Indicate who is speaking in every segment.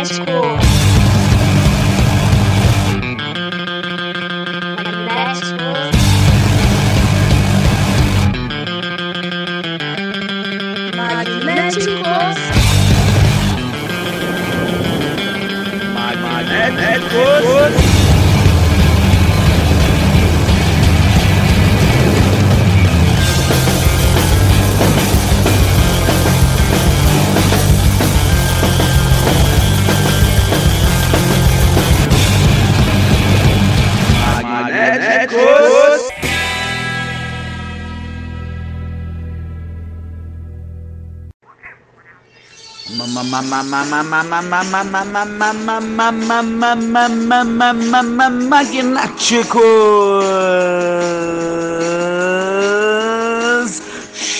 Speaker 1: Magnético.
Speaker 2: Magnéticos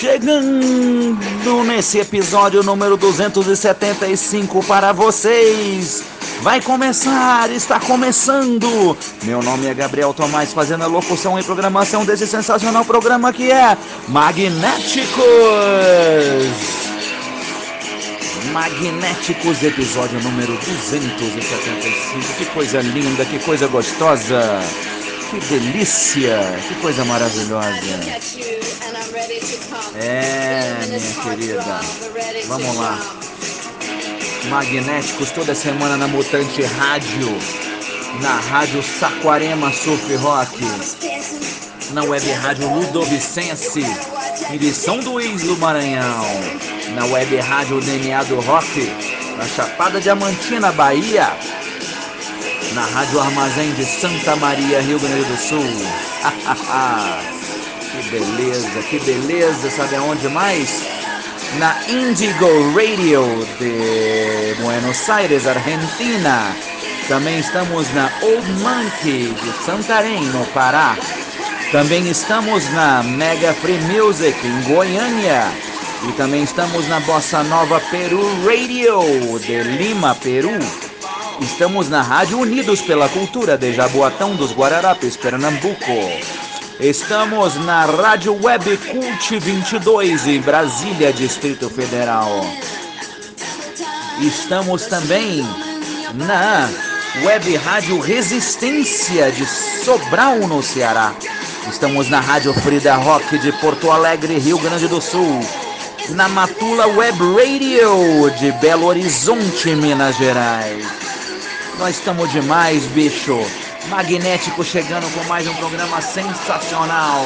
Speaker 2: chegando nesse episódio número 275 para vocês. Vai começar, está começando. Meu nome é Gabriel Tomás, fazendo a locução e programação desse sensacional programa que é Magnéticos. Magnéticos, episódio número 275. Que coisa linda, que coisa gostosa, que delícia, que coisa maravilhosa. É, minha querida, vamos lá. Magnéticos toda semana na Mutante Rádio, na Rádio Saquarema Surf Rock, na Web Rádio Ludovicense, em São Luís do Maranhão na web rádio DNA do Rock, na Chapada Diamantina, Bahia, na Rádio Armazém de Santa Maria, Rio Grande do Sul. que beleza, que beleza, sabe aonde mais? Na Indigo Radio de Buenos Aires, Argentina. Também estamos na Old Monkey de Santarém, no Pará. Também estamos na Mega Free Music em Goiânia. E também estamos na Bossa Nova Peru Radio de Lima, Peru. Estamos na Rádio Unidos pela Cultura de Jaboatão dos Guararapes, Pernambuco. Estamos na Rádio Web Cult 22 em Brasília, Distrito Federal. Estamos também na Web Rádio Resistência de Sobral, no Ceará. Estamos na Rádio Frida Rock de Porto Alegre, Rio Grande do Sul na Matula Web Radio de Belo Horizonte, Minas Gerais. Nós estamos demais, bicho. Magnético chegando com mais um programa sensacional.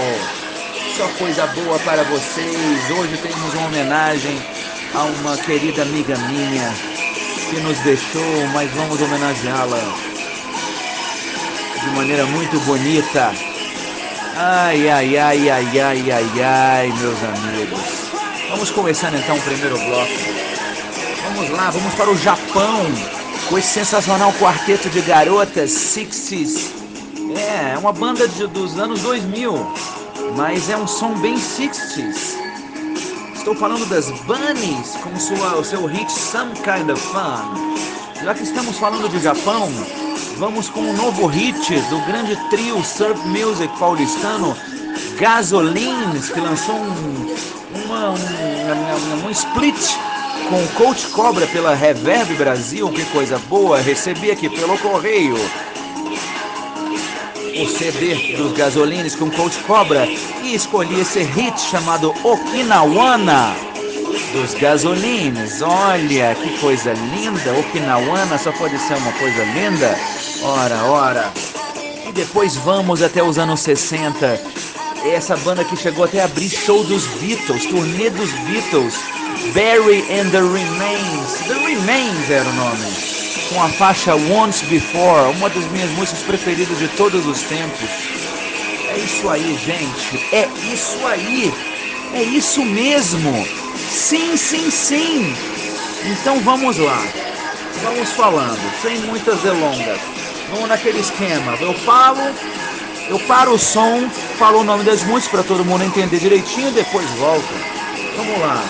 Speaker 2: Só coisa boa para vocês. Hoje temos uma homenagem a uma querida amiga minha que nos deixou, mas vamos homenageá-la de maneira muito bonita. Ai, ai, ai, ai, ai, ai, ai, meus amigos. Vamos começando então o primeiro bloco. Vamos lá, vamos para o Japão com esse sensacional quarteto de garotas Sixties. É, é uma banda de, dos anos 2000, mas é um som bem Sixties. Estou falando das Bunnies com sua, o seu hit Some Kind of Fun. Já que estamos falando de Japão, vamos com um novo hit do grande trio surf music paulistano Gasolines, que lançou um, uma, um, um, split com o Coach Cobra pela Reverb Brasil, que coisa boa, recebi aqui pelo correio o CD dos Gasolines com Coach Cobra e escolhi esse hit chamado Okinawana dos Gasolines. Olha que coisa linda, Okinawana só pode ser uma coisa linda. Ora, ora. E depois vamos até os anos 60 essa banda que chegou até a abrir show dos Beatles, turnê dos Beatles, Barry and the Remains. The Remains era o nome. Com a faixa Once Before, uma das minhas músicas preferidas de todos os tempos. É isso aí, gente. É isso aí. É isso mesmo. Sim, sim, sim. Então vamos lá. Vamos falando, sem muitas delongas. Vamos naquele esquema. Eu falo, eu paro o som, falo o nome das músicas para todo mundo entender direitinho depois volto. Vamos lá.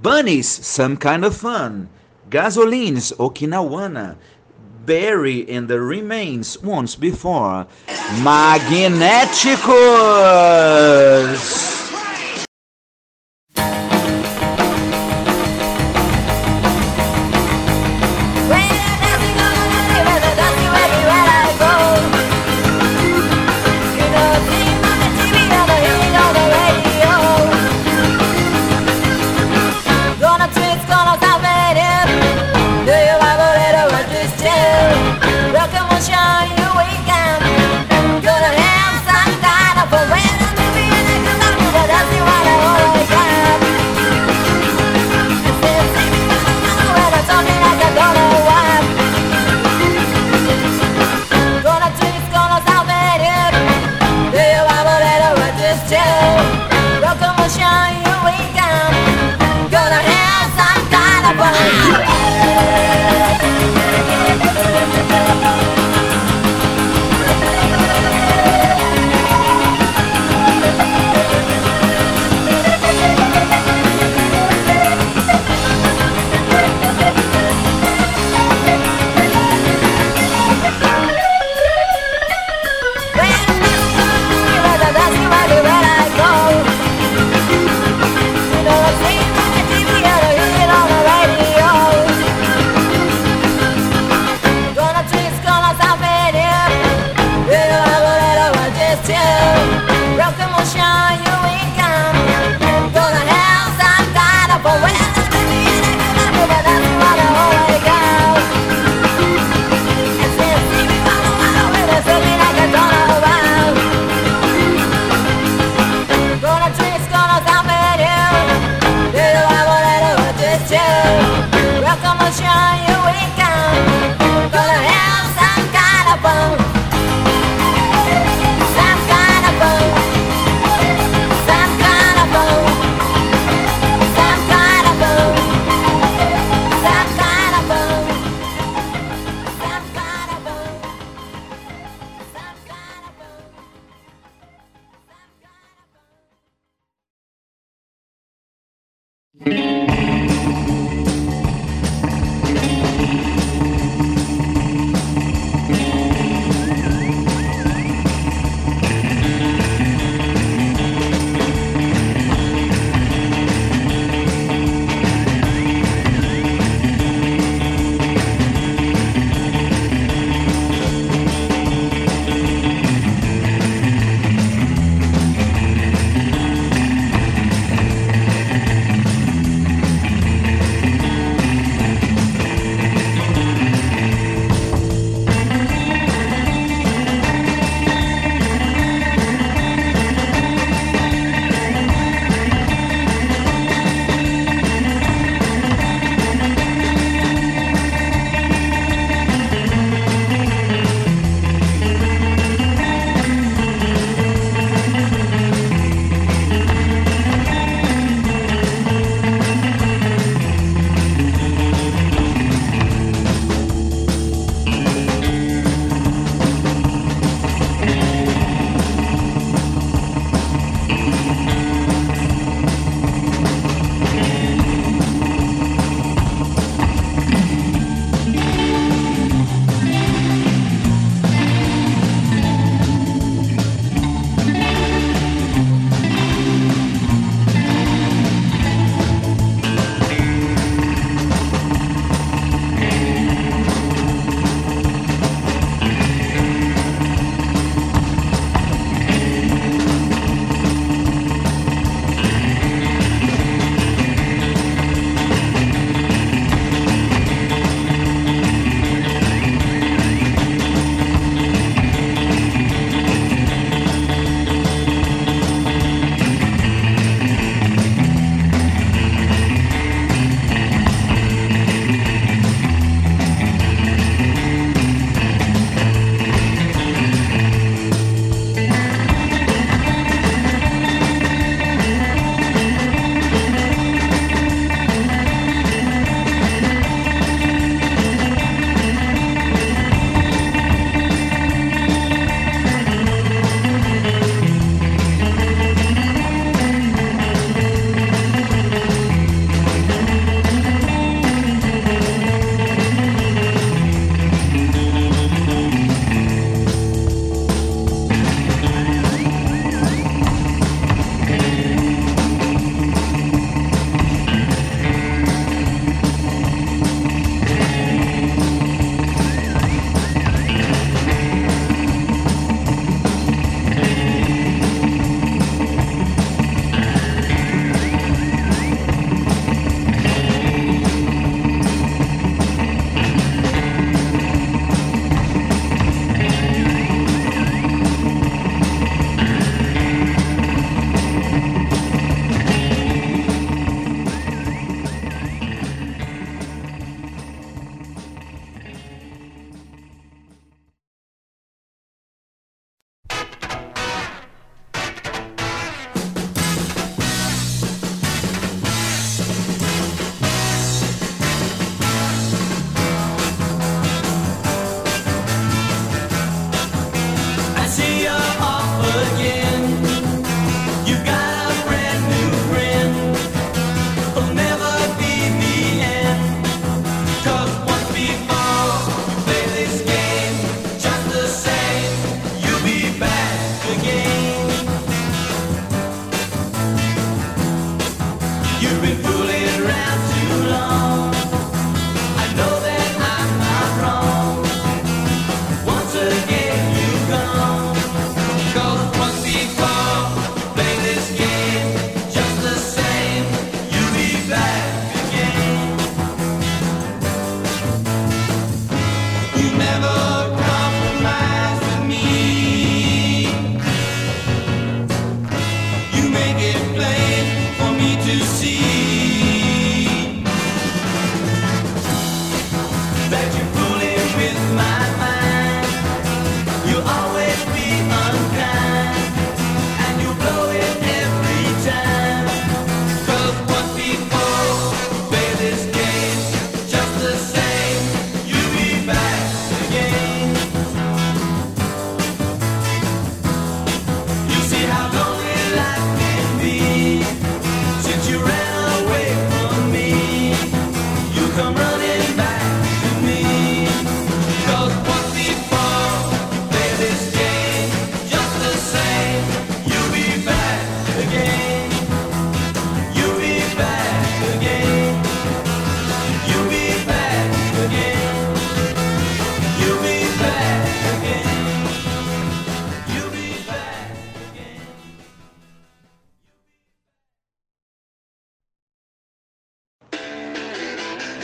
Speaker 2: Bunnies, Some Kind of Fun. Gasolines, Okinawana. Barry and the Remains, Once Before. Magnéticos!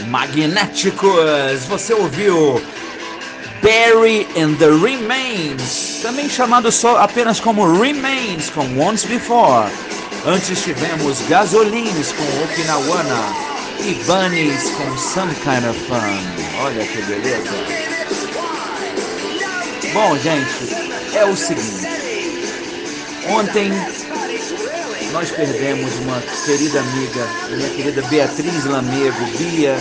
Speaker 2: Magnéticos. Você ouviu Barry and the Remains, também chamado só apenas como Remains, com Once Before. Antes tivemos Gasolines com Okinawana e Bunnies com Some Kind of Fun. Olha que beleza. Bom, gente, é o seguinte. Ontem nós perdemos uma querida amiga, minha querida Beatriz Lamego, Bia,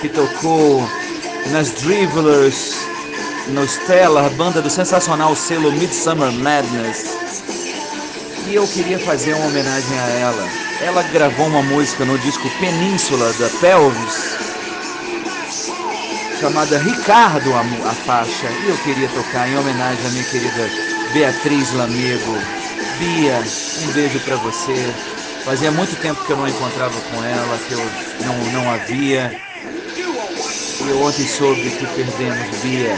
Speaker 2: que tocou nas Drivellers, no Stellar, banda do sensacional selo Midsummer Madness. E eu queria fazer uma homenagem a ela. Ela gravou uma música no disco Península da Pelvis, chamada Ricardo, a, a faixa. E eu queria tocar em homenagem à minha querida Beatriz Lamego. Bia, um beijo para você. Fazia muito tempo que eu não encontrava com ela, que eu não, não havia. E ontem soube que perdemos Bia.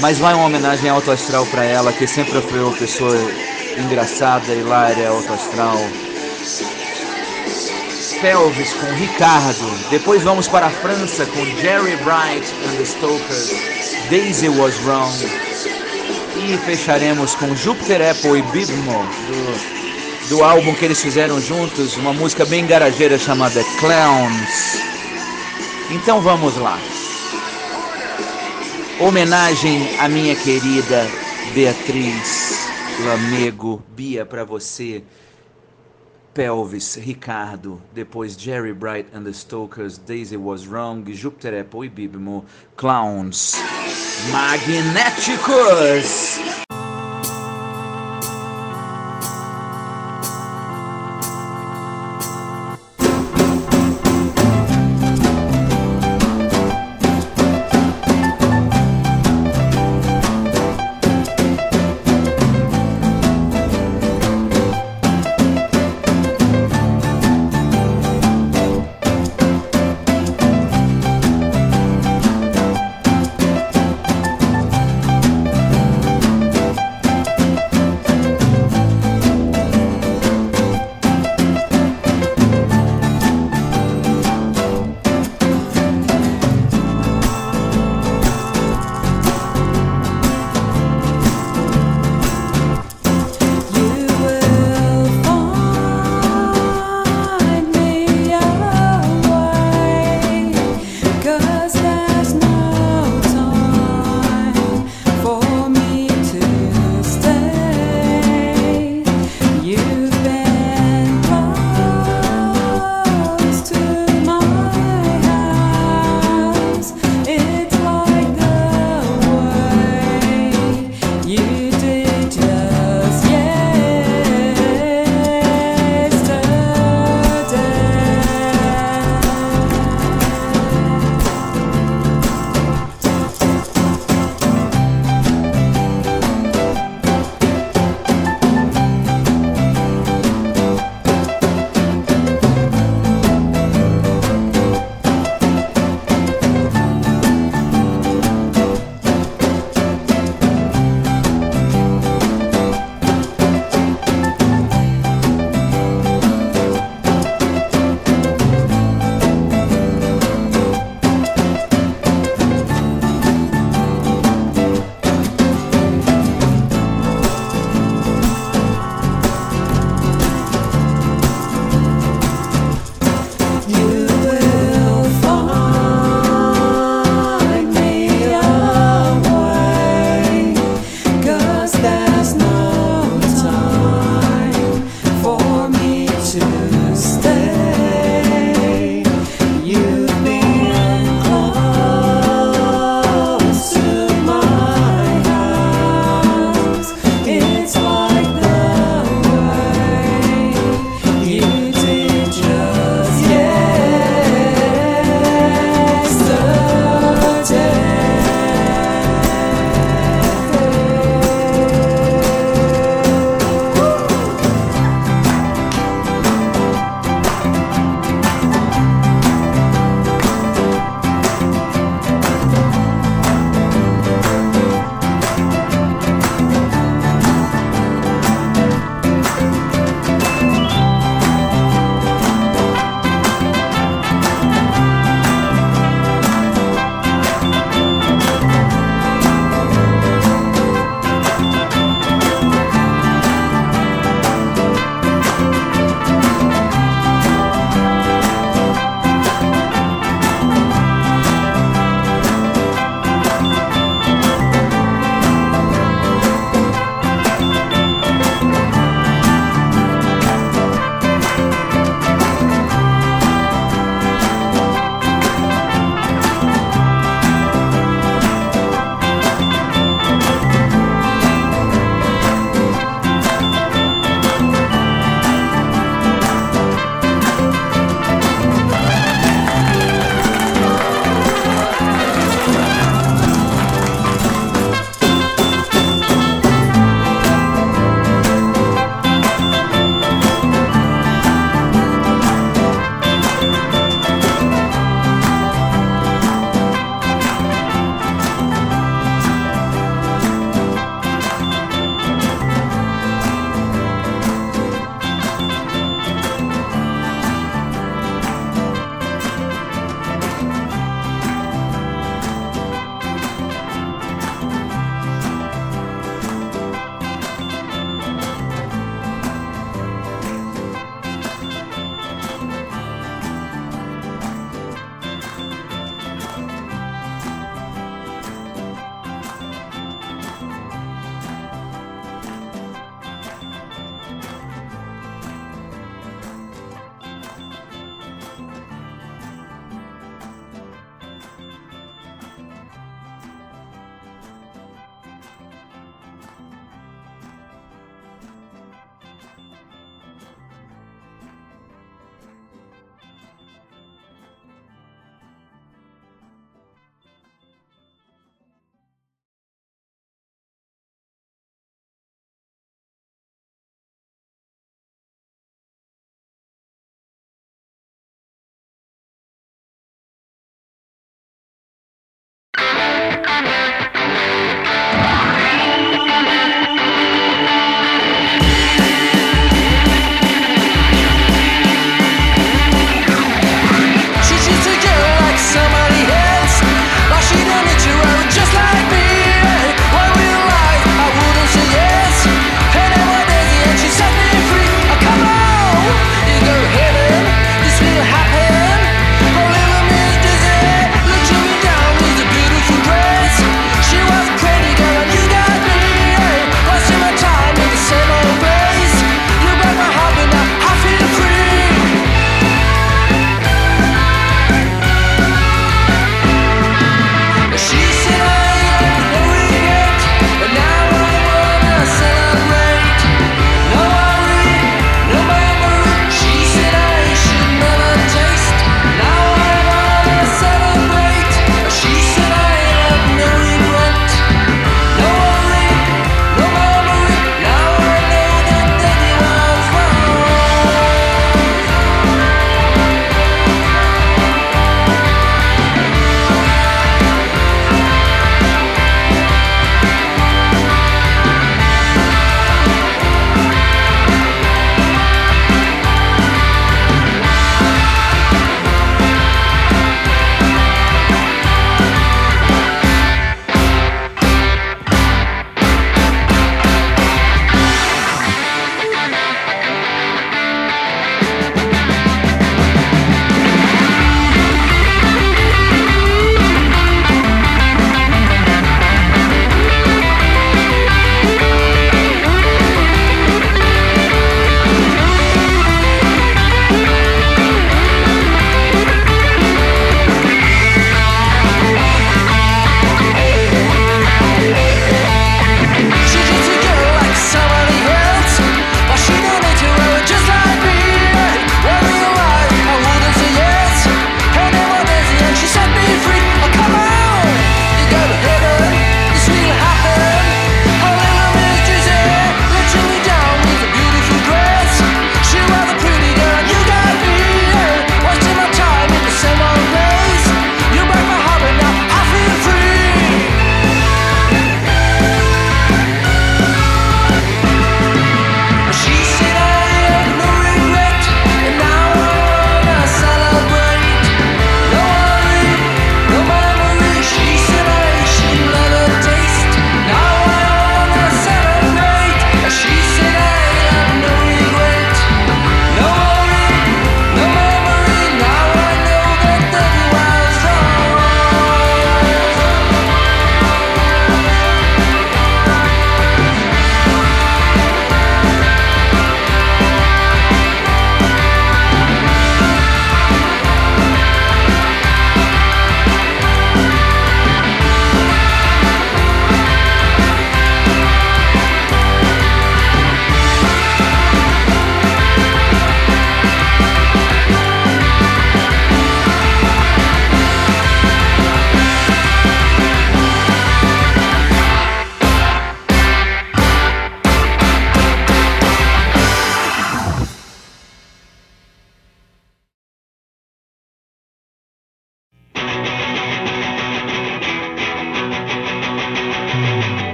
Speaker 2: Mas vai uma homenagem alto astral para ela, que sempre foi uma pessoa engraçada, hilária, alto astral. Pelvis com Ricardo. Depois vamos para a França com Jerry Bright and the Stokers. Daisy Was Wrong. E fecharemos com Jupiter Apple e Bibmo do, do álbum que eles fizeram juntos, uma música bem garageira chamada Clowns. Então vamos lá. Homenagem à minha querida Beatriz Lamego, Bia para você. Pelvis, Ricardo, depois Jerry Bright and the Stokers, Daisy Was Wrong, Júpiter Apple e Bibmo, Clowns, Magnéticos!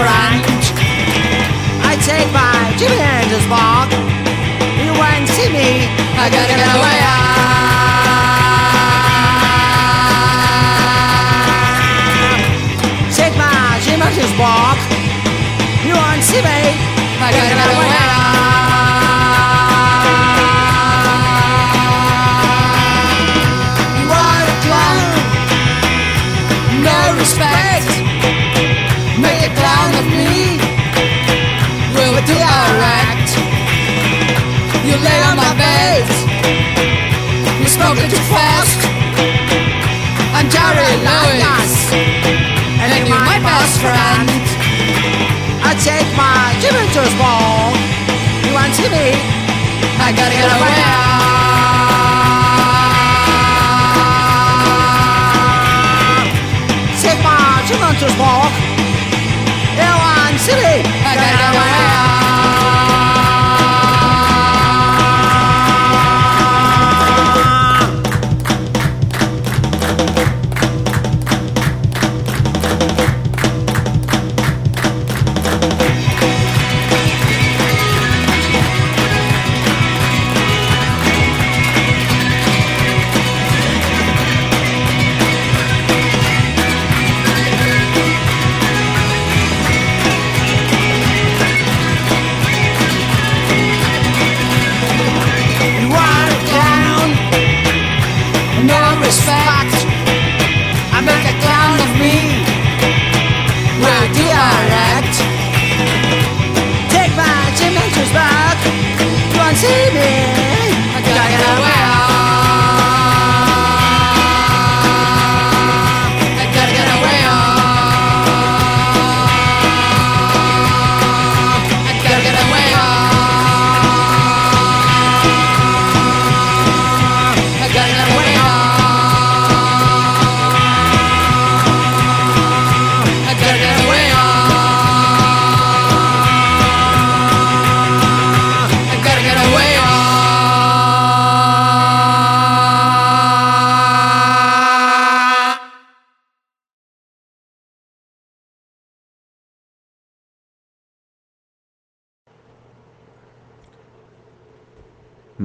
Speaker 1: Friend. I take my Jimmy Hendrix walk. You won't see me. I gotta get away. Take my Jimmy Hendrix walk. You won't see me. I gotta get away. take my Jimmy to his ball. You want Jimmy? I gotta get away. Take my Jimmy to his walk. You want Jimmy?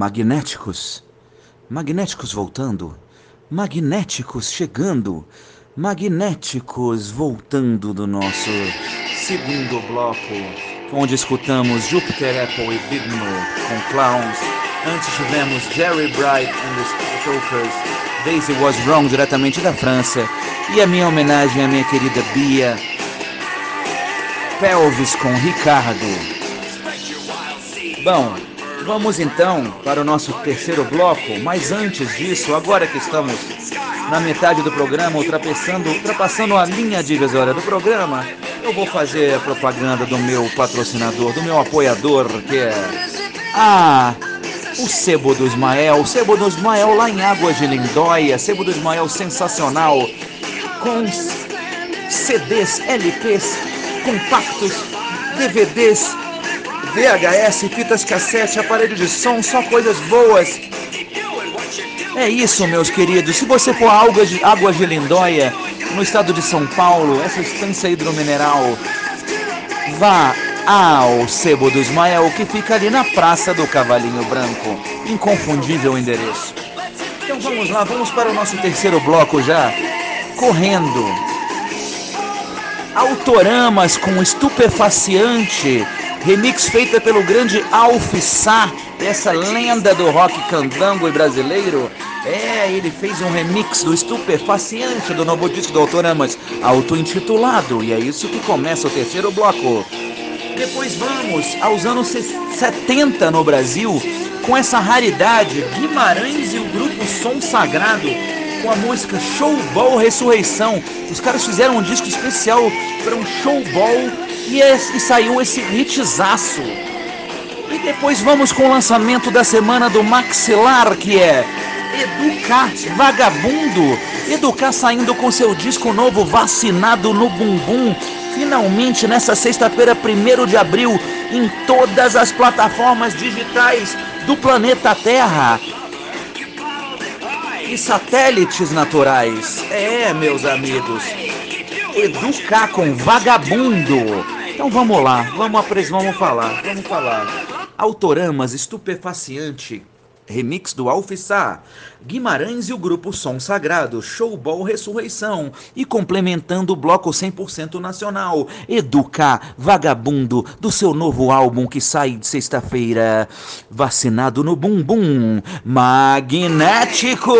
Speaker 2: Magnéticos. Magnéticos voltando. Magnéticos chegando. Magnéticos voltando do nosso segundo bloco, onde escutamos Jupiter Apple e Big Mo com Clowns. Antes tivemos Jerry Bright and the Stokers, Daisy Was Wrong, diretamente da França. E a minha homenagem à minha querida Bia Pelvis com Ricardo. Bom, vamos então para o nosso terceiro bloco, mas antes disso, agora que estamos na metade do programa, ultrapassando, ultrapassando a linha divisória do programa, eu vou fazer a propaganda do meu patrocinador, do meu apoiador, que é a o Sebo do Ismael, o Sebo do Ismael lá em Águas de Lindóia, Sebo do Ismael sensacional, com CDs, LPs, compactos, DVDs, VHS, fitas cassete, aparelho de som, só coisas boas. É isso, meus queridos. Se você for Águas de, Águas de Lindóia, no estado de São Paulo, essa estância hidromineral, vá ao Sebo do Ismael, que fica ali na Praça do Cavalinho Branco. Inconfundível endereço. Então vamos lá, vamos para o nosso terceiro bloco já, correndo. Autoramas com estupefaciante, remix feita pelo grande Alf Sá, essa lenda do rock candango e brasileiro. É, ele fez um remix do estupefaciante do novo disco do Autoramas, auto-intitulado, e é isso que começa o terceiro bloco. Depois vamos aos anos 70 no Brasil, com essa raridade, Guimarães e o grupo Som Sagrado, com a música Showball Ressurreição. Os caras fizeram um disco especial para um showball e, e saiu esse hitzaço. E depois vamos com o lançamento da semana do Maxilar, que é Educar Vagabundo. Educar saindo com seu disco novo Vacinado no Bumbum, finalmente nessa sexta-feira, 1 de abril, em todas as plataformas digitais do planeta Terra e satélites naturais. É, meus amigos, educar com vagabundo. Então vamos lá, vamos, vamos falar, vamos falar. Autoramas estupefaciente Remix do Alfissá, Guimarães e o grupo Som Sagrado, Showball Ressurreição. E complementando o bloco 100% nacional, Educa Vagabundo, do seu novo álbum que sai de sexta-feira, Vacinado no Bumbum, Magnéticos.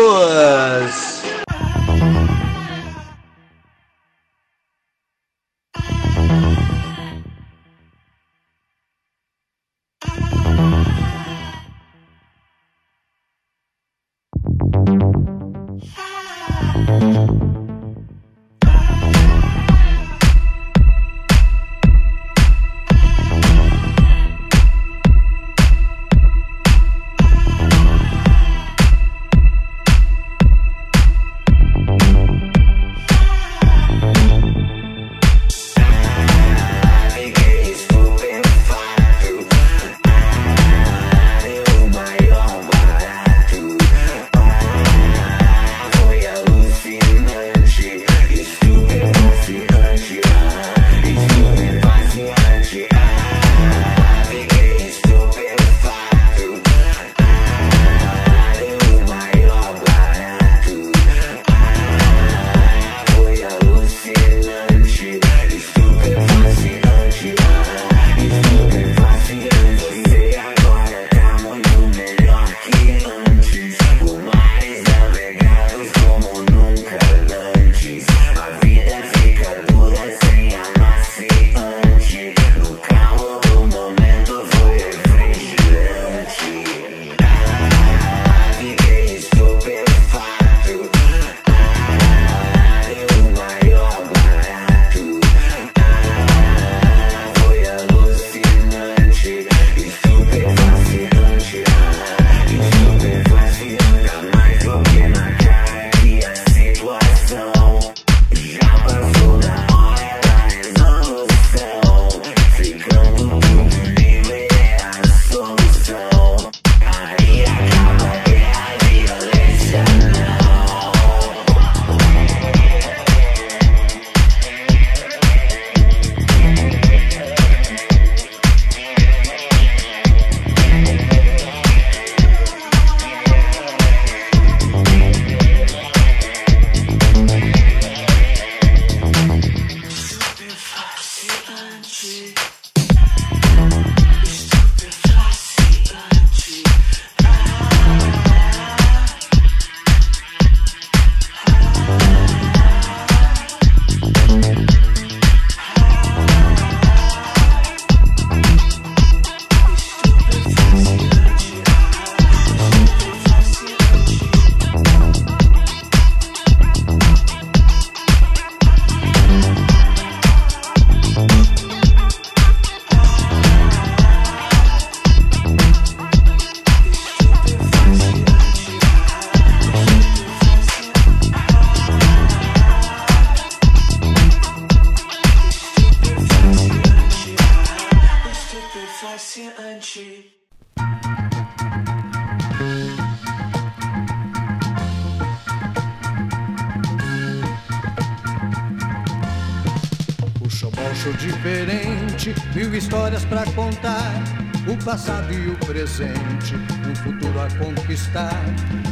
Speaker 3: Puxa O diferente, mil histórias pra contar passado e o presente, um futuro a conquistar.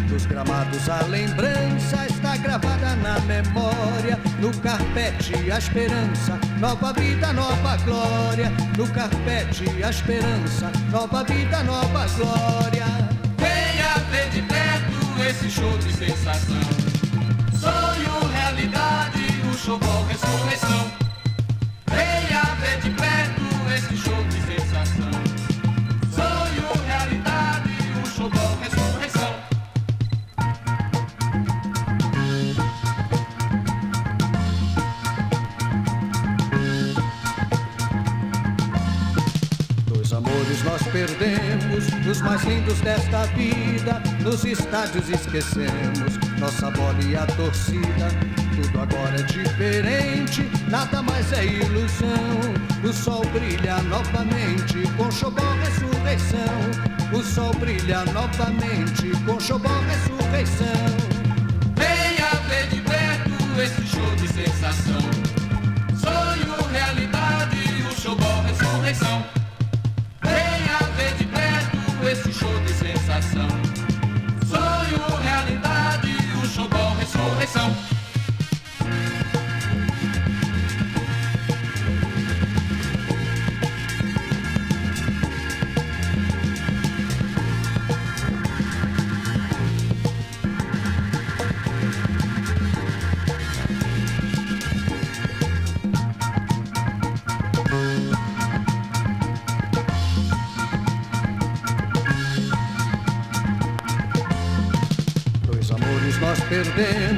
Speaker 3: Dos gramados a lembrança está gravada na memória. No carpete a esperança, nova vida, nova glória. No carpete a esperança, nova vida, nova glória.
Speaker 4: Venha ver de perto esse show de sensação. Sonho, realidade, o show ressurreição. Venha ver de perto esse show de sensação.
Speaker 3: Os mais lindos desta vida. Nos estádios esquecemos nossa bola e a torcida. Tudo agora é diferente, nada mais é ilusão. O sol brilha novamente com Chobó ressurreição. O sol brilha novamente com Chobó ressurreição.
Speaker 4: Venha ver de perto esse show de sensação. De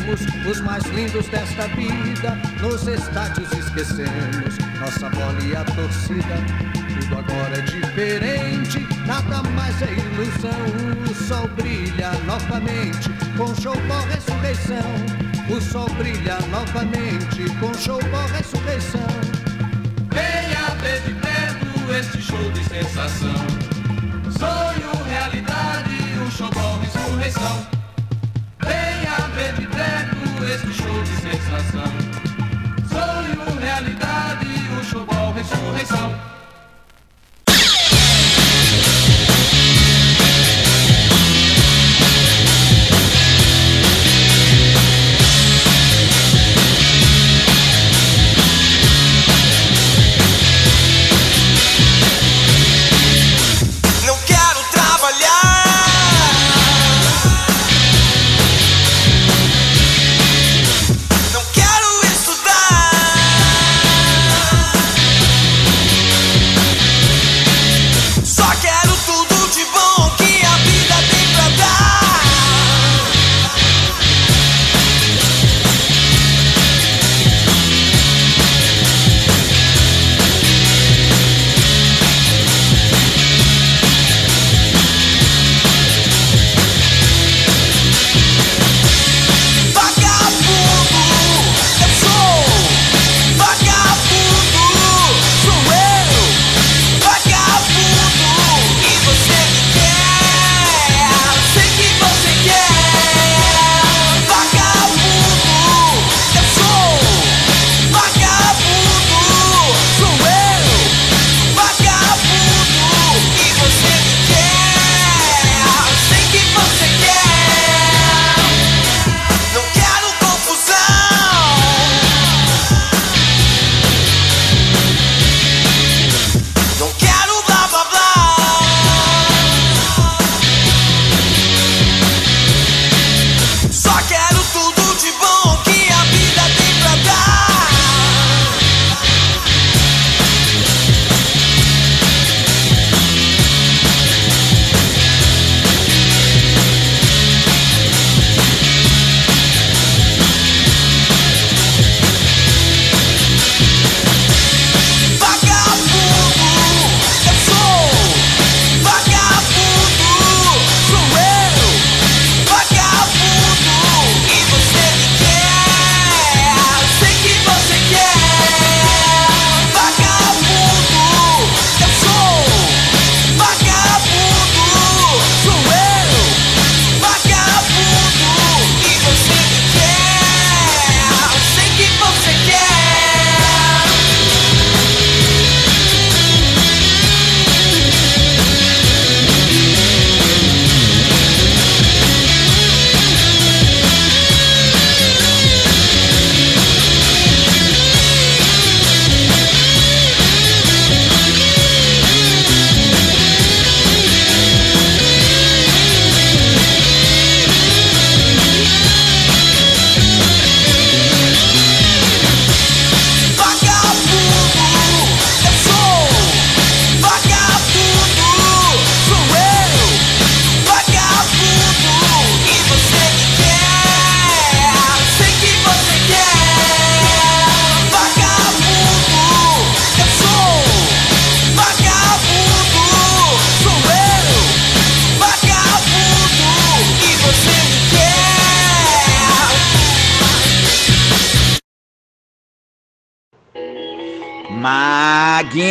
Speaker 3: os mais lindos desta vida. Nos estádios esquecemos nossa bola e a torcida. Tudo agora é diferente, nada mais é ilusão. O sol brilha novamente com show por ressurreição. O sol brilha novamente com show por ressurreição.
Speaker 4: Venha ver de perto este show de sensação. Sonho, realidade, o Chobó ressurreição. Venha ver de perto este show de sensação. Sonho, realidade, o Chobó ressurreição.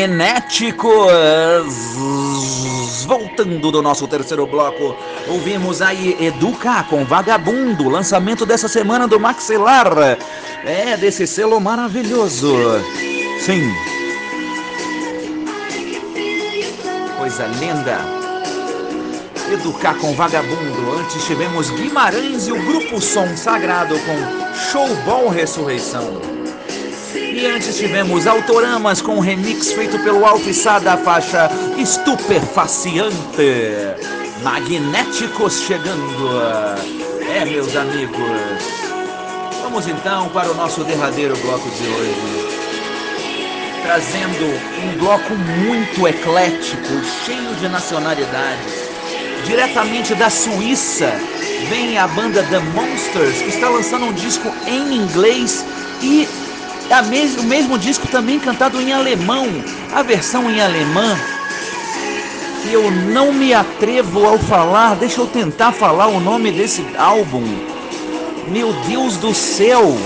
Speaker 2: Magnéticos! Voltando do nosso terceiro bloco, ouvimos aí Educa com Vagabundo, lançamento dessa semana do Maxilar. É, desse selo maravilhoso. Sim. Coisa linda. Educar com Vagabundo. Antes tivemos Guimarães e o Grupo Som Sagrado com Showball Ressurreição. E antes tivemos Autoramas com um remix feito pelo Alpissá da faixa Estupefaciante. Magnéticos chegando. É, meus amigos. Vamos então para o nosso derradeiro bloco de hoje. Trazendo um bloco muito eclético, cheio de nacionalidades. Diretamente da Suíça, vem a banda The Monsters, que está lançando um disco em inglês e mes o mesmo disco também cantado em alemão, a versão em alemã. Que eu não me atrevo ao falar, deixa eu tentar falar o nome desse álbum. Meu Deus do céu!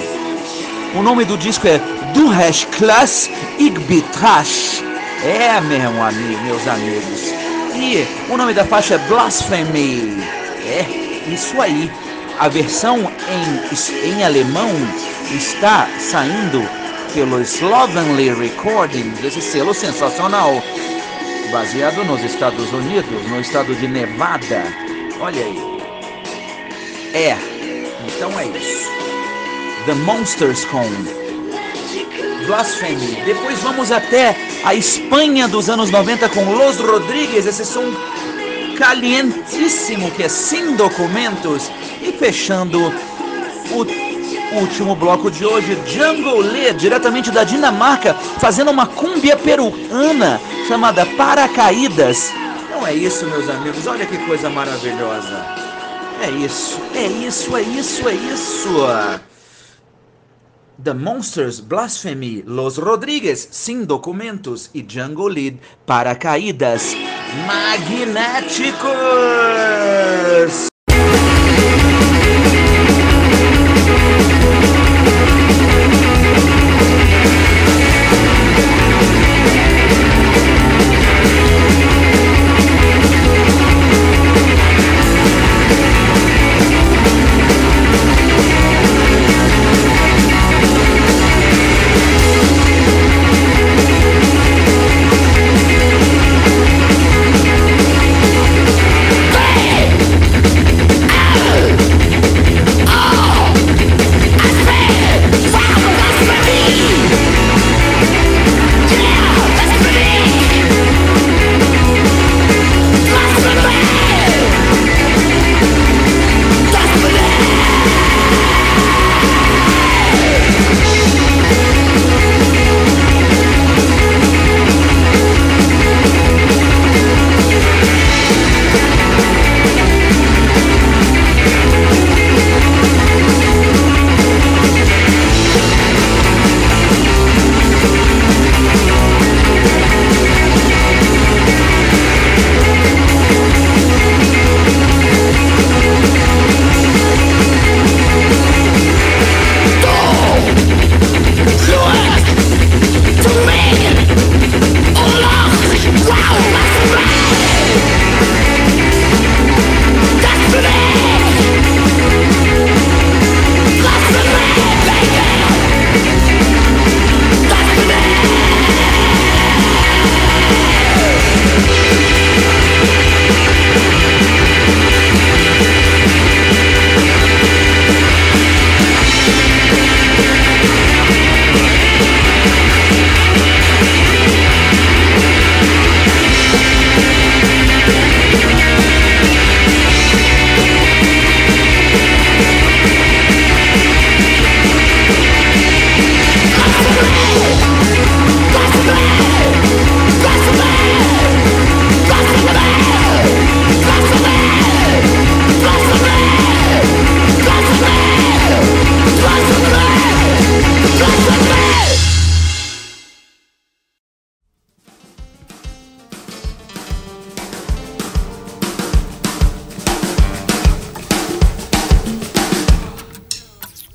Speaker 2: O nome do disco é Du hast Klass Igbitrash. É, meu amigo, meus amigos. E o nome da faixa é Blasphemy. É, isso aí. A versão em, em alemão está saindo pelo Slovenly Recordings, esse selo sensacional, baseado nos Estados Unidos, no estado de Nevada. Olha aí. É, então é isso. The Monsters com Blasphemy. Depois vamos até a Espanha dos anos 90 com Los Rodrigues, esse som calientíssimo que é sem documentos. E fechando o último bloco de hoje, Jungle Lê, diretamente da Dinamarca, fazendo uma cúmbia peruana chamada Paracaídas. Não é isso, meus amigos, olha que coisa maravilhosa. É isso, é isso, é isso, é isso. The Monsters Blasphemy, Los Rodrigues, Sem Documentos e Jungle Lead Paracaídas Magnéticos.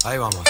Speaker 5: Ahí vamos.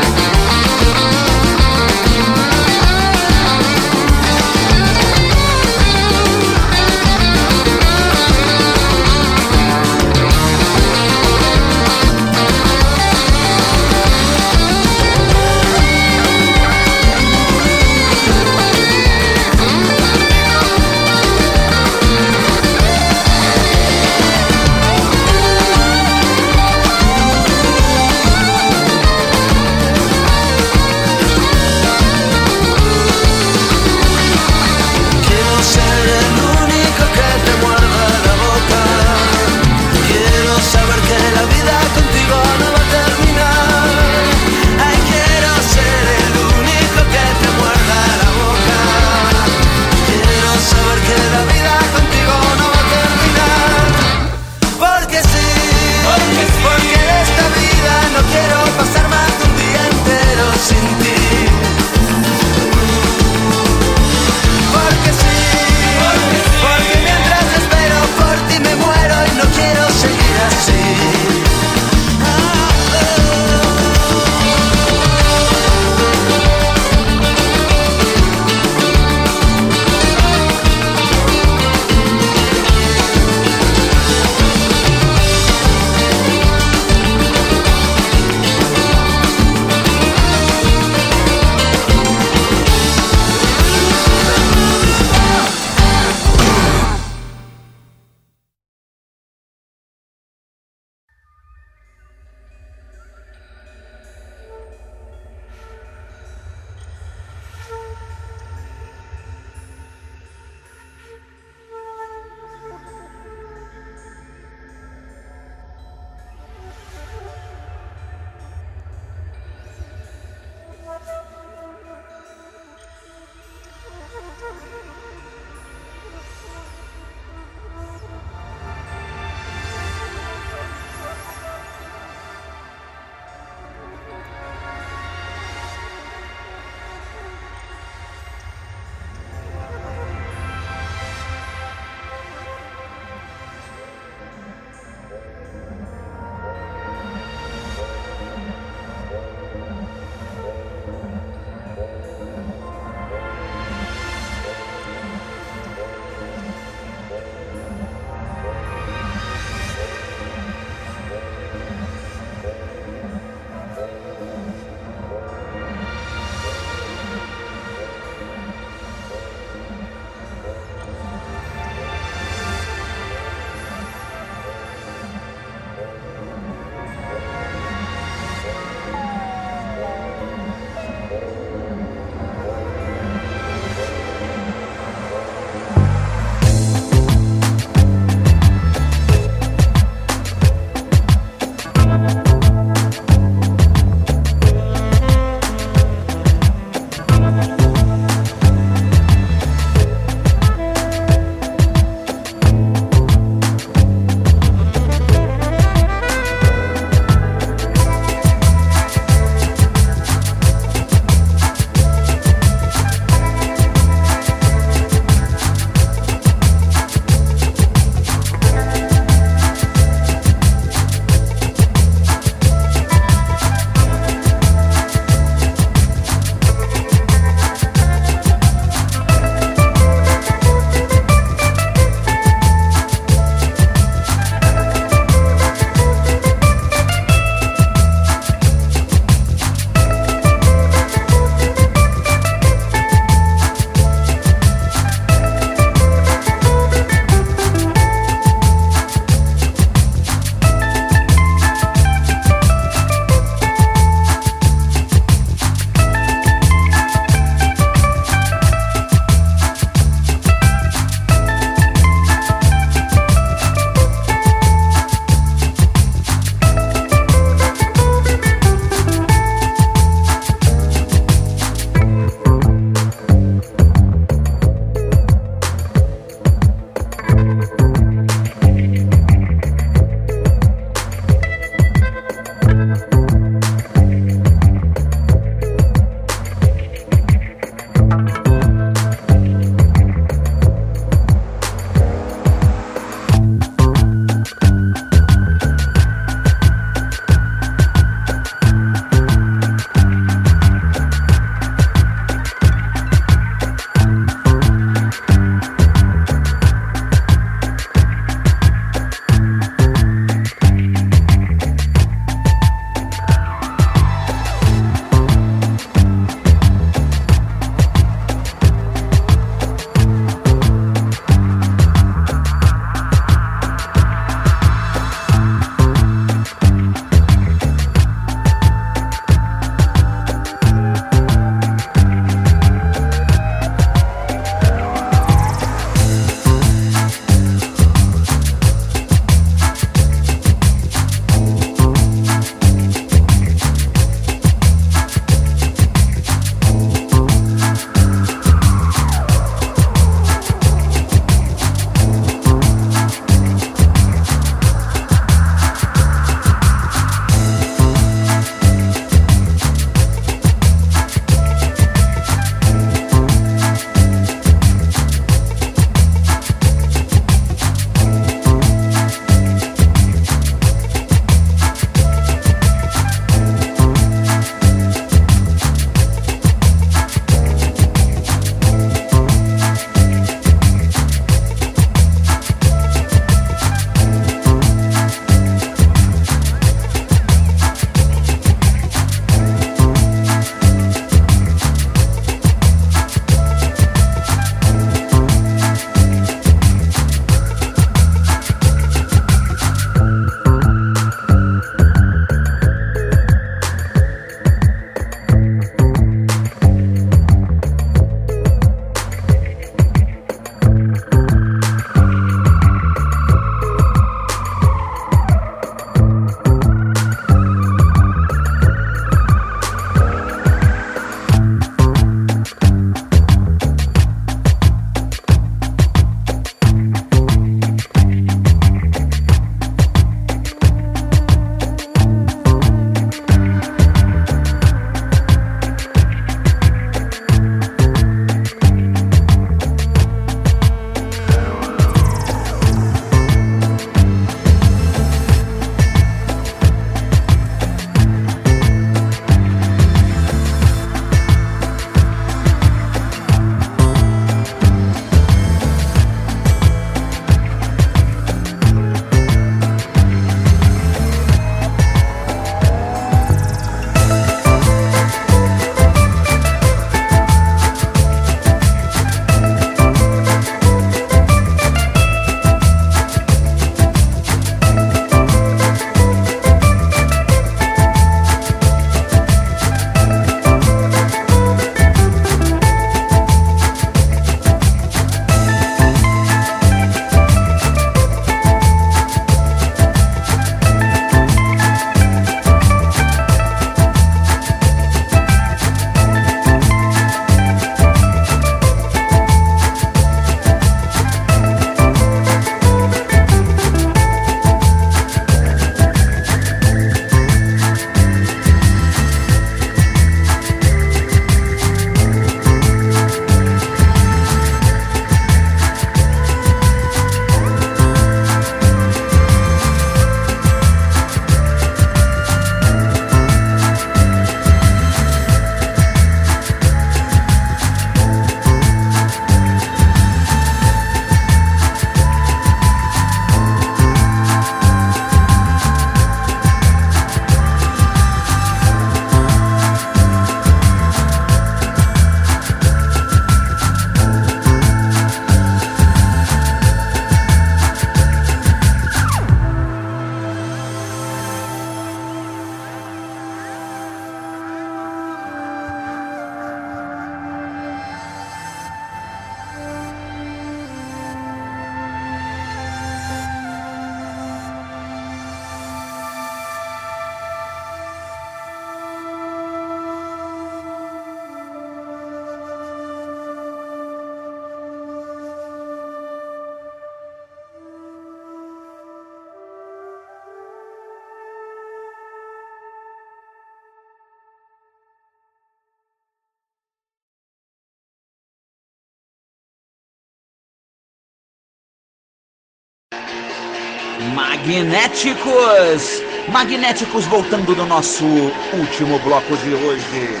Speaker 2: Magnéticos! Magnéticos voltando do nosso último bloco de hoje.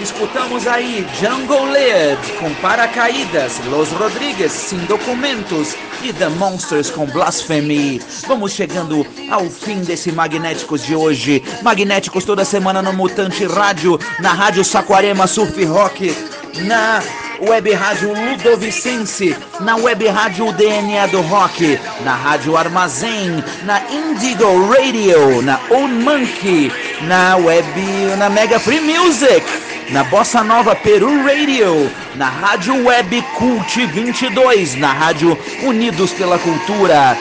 Speaker 2: Escutamos aí Jungle Led com Paracaídas, Los Rodrigues Sem Documentos e The Monsters com Blasphemy. Vamos chegando ao fim desse Magnéticos de hoje. Magnéticos toda semana no Mutante Rádio, na Rádio Saquarema Surf Rock, na Web Rádio Ludovicense, na Web Rádio DNA do Rock, na Rádio Armazém, na Indigo Radio, na Old Monkey, na Web, na Mega Free Music, na Bossa Nova Peru Radio, na Rádio Web Cult 22, na Rádio Unidos pela Cultura.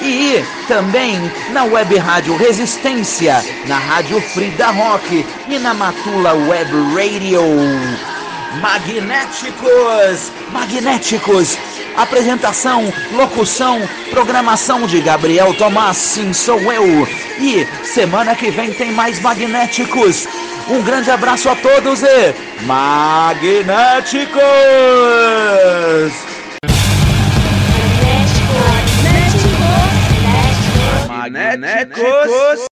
Speaker 2: E também na Web Rádio Resistência, na Rádio Frida Rock e na Matula Web Radio. Magnéticos, magnéticos. Apresentação, locução, programação de Gabriel Tomás, sim sou eu. E semana que vem tem mais magnéticos. Um grande abraço a todos e magnéticos!
Speaker 5: Magnéticos.
Speaker 2: Magnéticos.